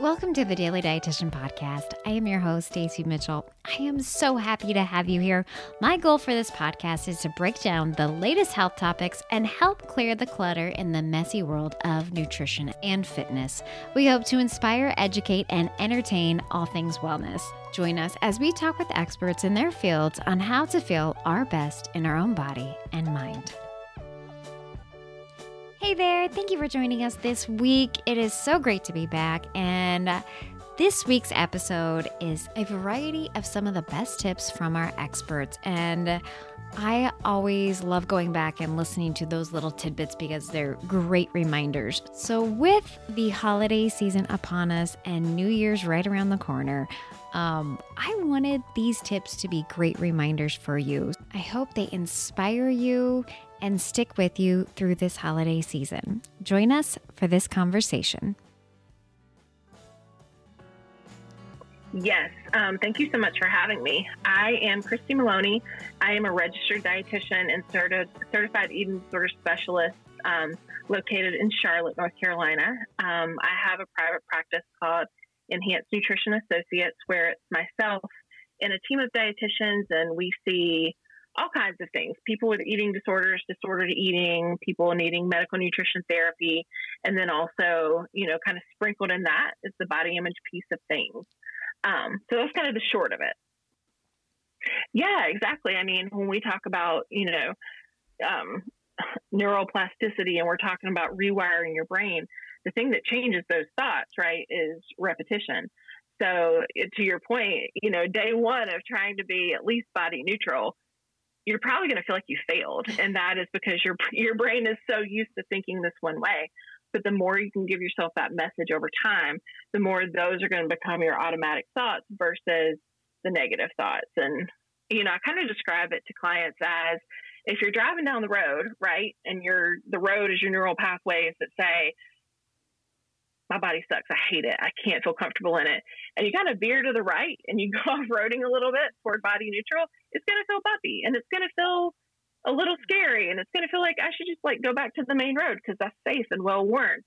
Welcome to the Daily Dietitian Podcast. I am your host, Stacey Mitchell. I am so happy to have you here. My goal for this podcast is to break down the latest health topics and help clear the clutter in the messy world of nutrition and fitness. We hope to inspire, educate, and entertain all things wellness. Join us as we talk with experts in their fields on how to feel our best in our own body and mind. Hey there, thank you for joining us this week. It is so great to be back. And uh, this week's episode is a variety of some of the best tips from our experts. And uh, I always love going back and listening to those little tidbits because they're great reminders. So, with the holiday season upon us and New Year's right around the corner, um, I wanted these tips to be great reminders for you. I hope they inspire you and stick with you through this holiday season. Join us for this conversation. Yes, um, thank you so much for having me. I am Christy Maloney. I am a registered dietitian and certi- certified eating disorder specialist um, located in Charlotte, North Carolina. Um, I have a private practice called Enhance Nutrition Associates, where it's myself and a team of dietitians, and we see all kinds of things people with eating disorders, disordered eating, people needing medical nutrition therapy, and then also, you know, kind of sprinkled in that is the body image piece of things. Um, so that's kind of the short of it. Yeah, exactly. I mean, when we talk about, you know, um, neuroplasticity and we're talking about rewiring your brain, the thing that changes those thoughts, right, is repetition. So, to your point, you know, day one of trying to be at least body neutral, you're probably going to feel like you failed, and that is because your your brain is so used to thinking this one way. But the more you can give yourself that message over time, the more those are going to become your automatic thoughts versus the negative thoughts. And you know, I kind of describe it to clients as if you're driving down the road, right, and you're the road is your neural pathways that say my body sucks. I hate it. I can't feel comfortable in it. And you kind of veer to the right and you go off roading a little bit toward body neutral. It's going to feel bumpy and it's going to feel a little scary and it's going to feel like I should just like go back to the main road because that's safe and well worn.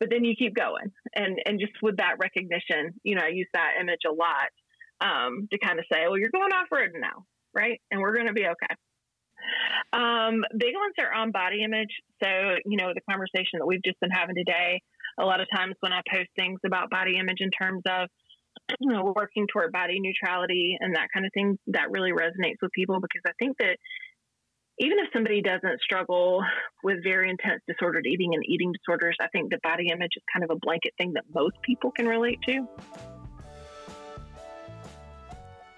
But then you keep going and and just with that recognition, you know, I use that image a lot um, to kind of say, well, you're going off road now, right? And we're going to be okay. Um, big ones are on body image. So, you know, the conversation that we've just been having today, a lot of times when I post things about body image in terms of you know, working toward body neutrality and that kind of thing, that really resonates with people because I think that even if somebody doesn't struggle with very intense disordered eating and eating disorders, I think that body image is kind of a blanket thing that most people can relate to.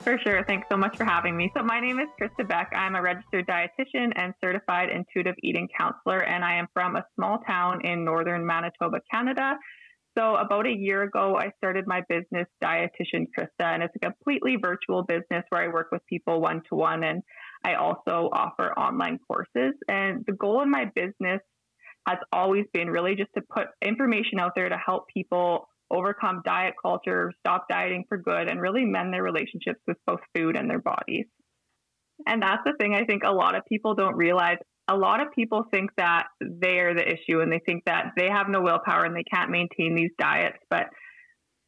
For sure. Thanks so much for having me. So, my name is Krista Beck. I'm a registered dietitian and certified intuitive eating counselor, and I am from a small town in northern Manitoba, Canada. So, about a year ago, I started my business, Dietitian Krista, and it's a completely virtual business where I work with people one to one, and I also offer online courses. And the goal in my business has always been really just to put information out there to help people overcome diet culture, stop dieting for good, and really mend their relationships with both food and their bodies. And that's the thing I think a lot of people don't realize. A lot of people think that they're the issue and they think that they have no willpower and they can't maintain these diets. But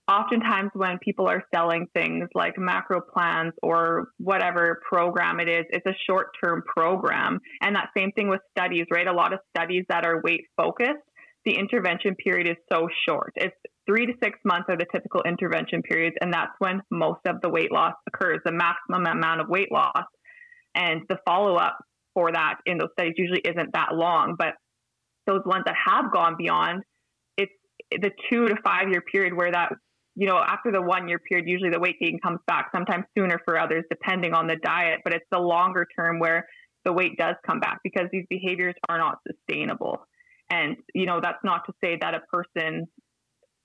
oftentimes, when people are selling things like macro plans or whatever program it is, it's a short term program. And that same thing with studies, right? A lot of studies that are weight focused the intervention period is so short. It's three to six months are the typical intervention periods, and that's when most of the weight loss occurs, the maximum amount of weight loss. And the follow up for that in those studies usually isn't that long, but those ones that have gone beyond, it's the two to five year period where that, you know, after the one year period, usually the weight gain comes back, sometimes sooner for others, depending on the diet, but it's the longer term where the weight does come back because these behaviors are not sustainable. And, you know, that's not to say that a person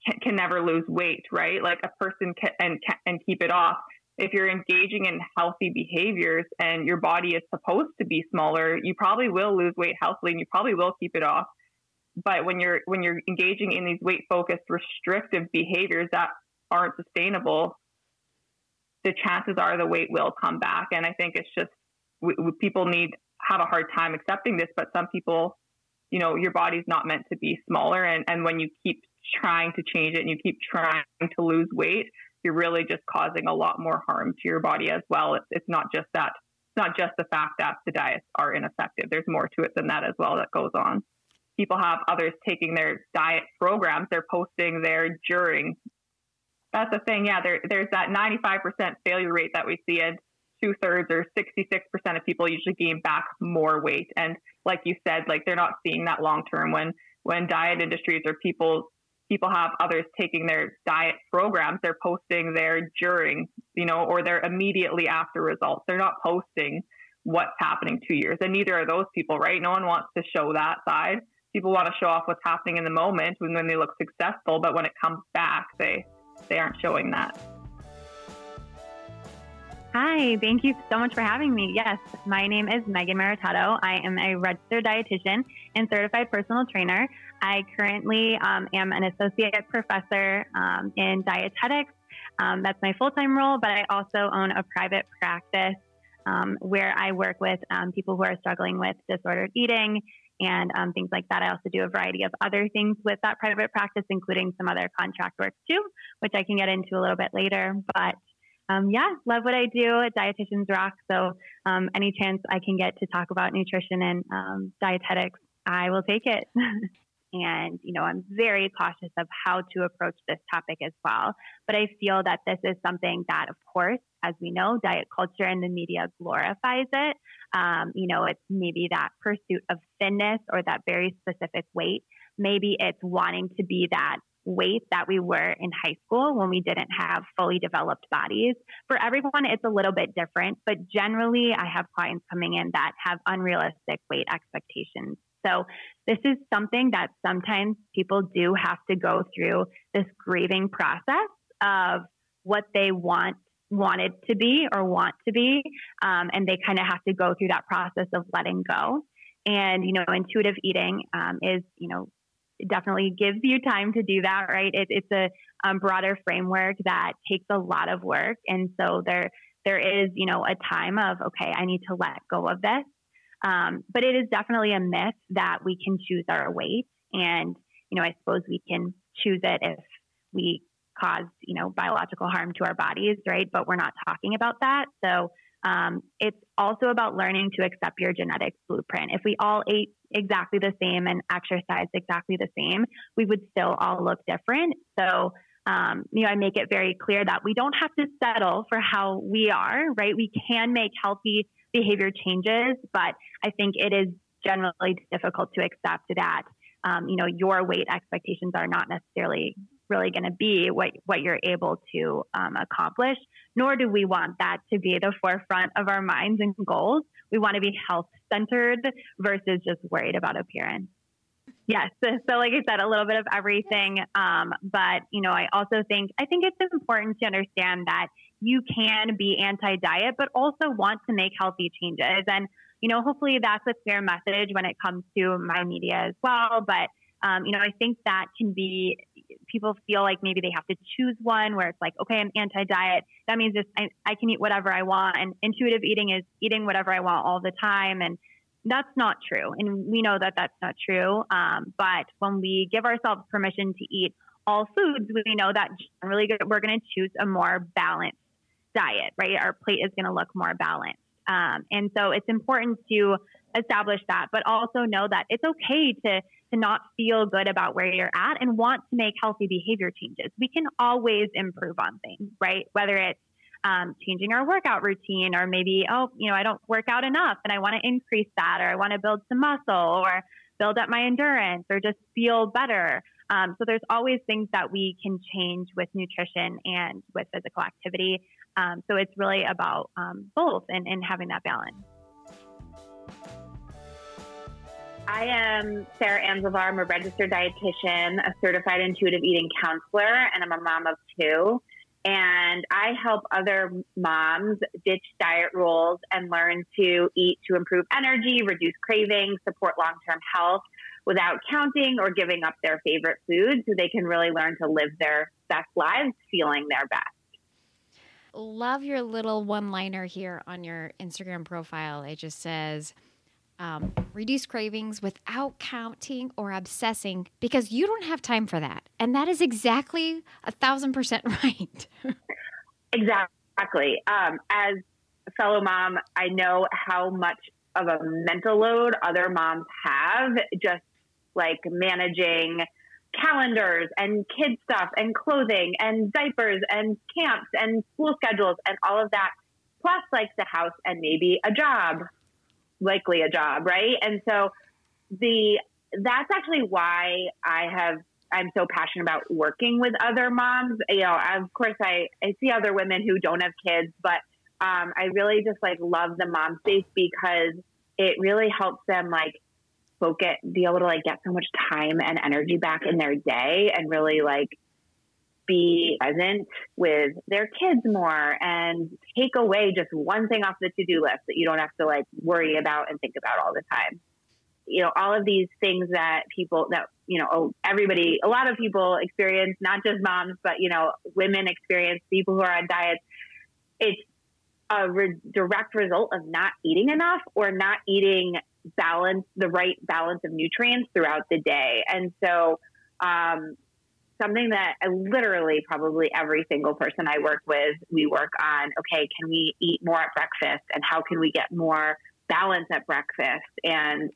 can, can never lose weight, right? Like a person can and, and keep it off. If you're engaging in healthy behaviors and your body is supposed to be smaller, you probably will lose weight healthily and you probably will keep it off. But when you're when you're engaging in these weight focused restrictive behaviors that aren't sustainable, the chances are the weight will come back. And I think it's just we, we, people need have a hard time accepting this, but some people you know, your body's not meant to be smaller. And, and when you keep trying to change it and you keep trying to lose weight, you're really just causing a lot more harm to your body as well. It's, it's not just that, it's not just the fact that the diets are ineffective. There's more to it than that as well that goes on. People have others taking their diet programs. They're posting there during. That's the thing. Yeah, there, there's that 95% failure rate that we see, and two thirds or 66% of people usually gain back more weight. And like you said, like they're not seeing that long term when when diet industries or people people have others taking their diet programs, they're posting their during, you know, or they're immediately after results. They're not posting what's happening two years. And neither are those people, right? No one wants to show that side. People want to show off what's happening in the moment when, when they look successful, but when it comes back, they they aren't showing that. Hi, thank you so much for having me. Yes, my name is Meagan Maritato. I am a registered dietitian and certified personal trainer. I currently um, am an associate professor um, in dietetics. Um, that's my full time role, but I also own a private practice um, where I work with um, people who are struggling with disordered eating and um, things like that. I also do a variety of other things with that private practice, including some other contract work too, which I can get into a little bit later. But um, yeah, love what I do at Dietitians Rock. So um, any chance I can get to talk about nutrition and um, dietetics, I will take it. and you know, I'm very cautious of how to approach this topic as well. But I feel that this is something that, of course, as we know, diet culture and the media glorifies it. Um, you know, it's maybe that pursuit of thinness or that very specific weight. Maybe it's wanting to be that weight that we were in high school when we didn't have fully developed bodies. For everyone, it's a little bit different, but generally, I have clients coming in that have unrealistic weight expectations. So, this is something that sometimes people do have to go through this grieving process of what they want wanted to be or want to be um, and they kind of have to go through that process of letting go and you know intuitive eating um, is you know definitely gives you time to do that, right? It, it's a um, broader framework that takes a lot of work. And so there, there is, you know, a time of, okay, I need to let go of this. Um, but it is definitely a myth that we can choose our weight. And, you know, I suppose we can choose it if we cause, you know, biological harm to our bodies, right? But we're not talking about that. So um, it's also about learning to accept your genetic blueprint. If we all ate exactly the same and exercised exactly the same, we would still all look different. So, um, you know, I make it very clear that we don't have to settle for how we are, right? We can make healthy behavior changes, but I think it is generally difficult to accept that, um, you know, your weight expectations are not necessarily really going to be what, what you're able to um, accomplish, nor do we want that to be the forefront of our minds and goals. We want to be health centered versus just worried about appearance. Yes. So, like I said, a little bit of everything. Um, but, you know, I also think, I think it's important to understand that you can be anti diet, but also want to make healthy changes. And, you know, hopefully that's a clear message when it comes to my media as well. But, um, you know, I think that can be people feel like maybe they have to choose one where it's like, okay, I'm anti diet. That means just I, I can eat whatever I want. And intuitive eating is eating whatever I want all the time. And that's not true. And we know that that's not true. Um, but when we give ourselves permission to eat all foods, we know that generally we're going to choose a more balanced diet, right? Our plate is going to look more balanced. Um, and so it's important to establish that, but also know that it's okay to to not feel good about where you're at and want to make healthy behavior changes. We can always improve on things, right? Whether it's um, changing our workout routine, or maybe, oh, you know, I don't work out enough and I want to increase that, or I want to build some muscle, or build up my endurance, or just feel better. Um, so there's always things that we can change with nutrition and with physical activity. Um, so it's really about um, both and, and having that balance. I am Sarah Anzlovar. I'm a registered dietitian, a certified intuitive eating counselor, and I'm a mom of two. And I help other moms ditch diet rules and learn to eat to improve energy, reduce cravings, support long term health without counting or giving up their favorite foods so they can really learn to live their best lives feeling their best. Love your little one liner here on your Instagram profile. It just says, um, reduce cravings without counting or obsessing because you don't have time for that. And that is exactly a thousand percent right. exactly. Um, as a fellow mom, I know how much of a mental load other moms have just like managing calendars and kid stuff and clothing and diapers and camps and school schedules and all of that plus like the house and maybe a job likely a job right? And so the that's actually why i have i'm so passionate about working with other moms. You know of course i i see other women who don't have kids but um, i really just like love the mom space because it really helps them like focus, be able to like get so much time and energy back in their day and really like be present with their kids more and take away just one thing off the to-do list that you don't have to like worry about and think about all the time. You know, all of these things that people that, you know, oh, everybody, a lot of people experience, not just moms, but, you know, women experience, people who are on diets. It's a re- direct result of not eating enough or not eating balance, the right balance of nutrients throughout the day. And so, um, something that I literally probably every single person I work with, we work on, okay, can we eat more at breakfast and how can we get more balance at breakfast and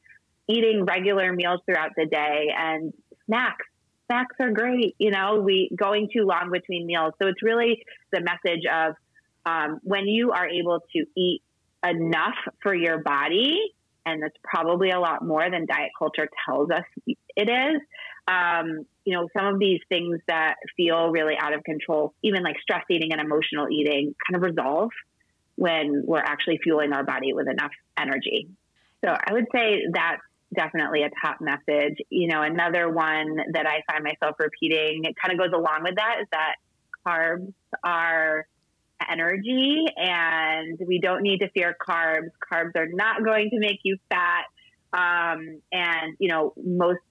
eating regular meals throughout the day and snacks. Snacks are great. You know, we going too long between meals. So it's really the message of um, when you are able to eat enough for your body, and that's probably a lot more than diet culture tells us it is. Um, you know, some of these things that feel really out of control, even like stress eating and emotional eating, kind of resolve when we're actually fueling our body with enough energy. So I would say that's definitely a top message. You know, another one that I find myself repeating, it kind of goes along with that, is that carbs are energy and we don't need to fear carbs. Carbs are not going to make you fat. Um, and, you know, most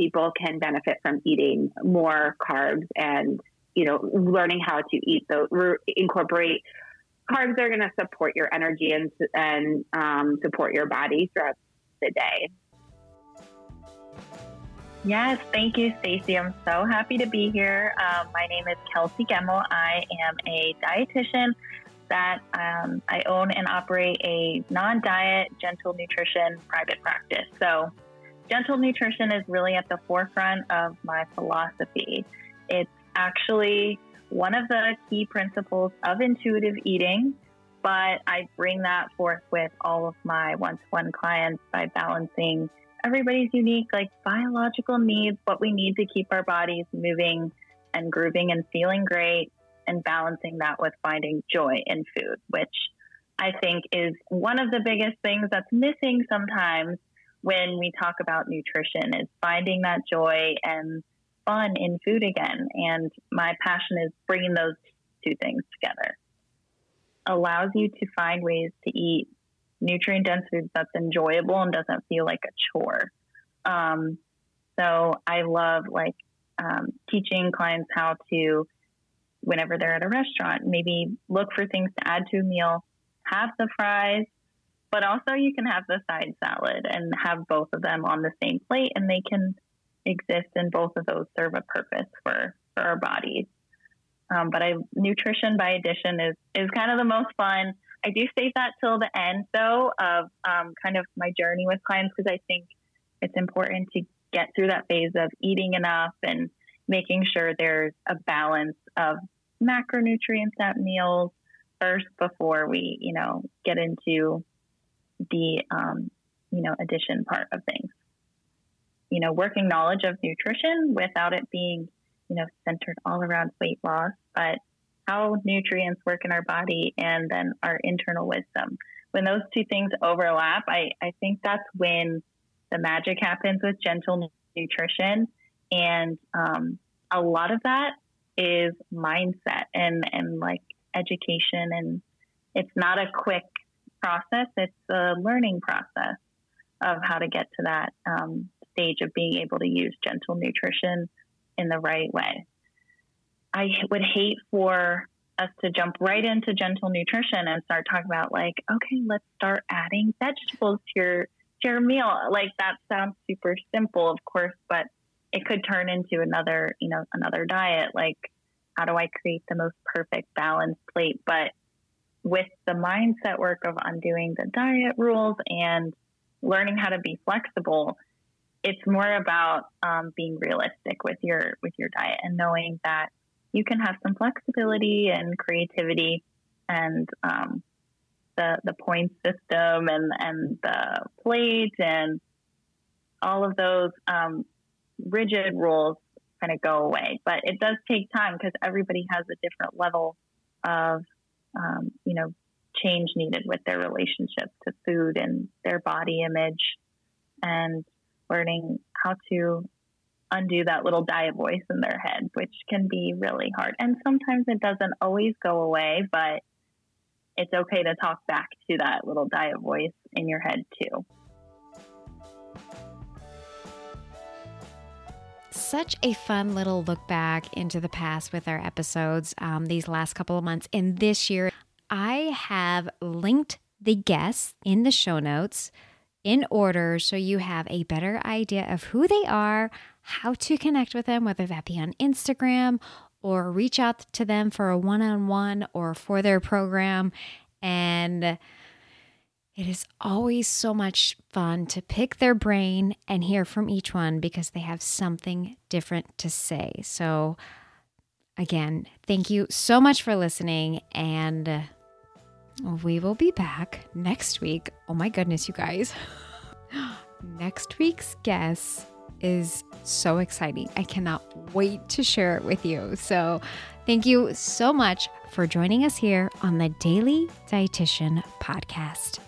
people can benefit from eating more carbs and, you know, learning how to eat those, incorporate carbs are going to support your energy and, and um, support your body throughout the day. Yes, thank you, Stacey. I'm so happy to be here. Um, my name is Kelsey Gemmill. I am a dietitian that um, I own and operate a non diet gentle nutrition private practice. So, gentle nutrition is really at the forefront of my philosophy. It's actually one of the key principles of intuitive eating, but I bring that forth with all of my one to one clients by balancing everybody's unique, like biological needs, what we need to keep our bodies moving and grooving and feeling great, and balancing that with finding joy in food, which I think is one of the biggest things that's missing sometimes when we talk about nutrition is finding that joy and fun in food again. And my passion is bringing those two things together. Allows you to find ways to eat nutrient dense food that's enjoyable and doesn't feel like a chore. Um, so I love like um, teaching clients how to, whenever they're at a restaurant, maybe look for things to add to a meal, have the fries, but also you can have the side salad and have both of them on the same plate, and they can exist and both of those serve a purpose for for our bodies. Um, but I nutrition by addition is is kind of the most fun. I do save that till the end, though, of um, kind of my journey with clients because I think it's important to get through that phase of eating enough and making sure there's a balance of macronutrients at meals first before we, you know, get into the, um, you know, addition part of things. You know, working knowledge of nutrition without it being, you know, centered all around weight loss, but how nutrients work in our body and then our internal wisdom. When those two things overlap, I, I think that's when the magic happens with gentle nutrition. And um, a lot of that is mindset and, and like education. And it's not a quick process, it's a learning process of how to get to that um, stage of being able to use gentle nutrition in the right way. I would hate for us to jump right into gentle nutrition and start talking about like, okay, let's start adding vegetables to your share a meal. Like that sounds super simple, of course, but it could turn into another, you know, another diet. Like, how do I create the most perfect balanced plate? But with the mindset work of undoing the diet rules and learning how to be flexible, it's more about um, being realistic with your with your diet and knowing that you can have some flexibility and creativity and um, the the point system and and the plate and all of those um, rigid rules kind of go away. But it does take time because everybody has a different level of um, you know change needed with their relationship to food and their body image and learning how to undo that little diet voice in their head, which can be really hard. And sometimes it doesn't always go away, but it's okay to talk back to that little diet voice in your head too. Such a fun little look back into the past with our episodes um, these last couple of months. And this year, I have linked the guests in the show notes in order so you have a better idea of who they are, how to connect with them, whether that be on Instagram or reach out to them for a one on one or for their program. And it is always so much fun to pick their brain and hear from each one because they have something different to say. So, again, thank you so much for listening. And we will be back next week. Oh my goodness, you guys. next week's guest is so exciting. I cannot wait to share it with you. So, thank you so much for joining us here on the Daily Dietitian Podcast.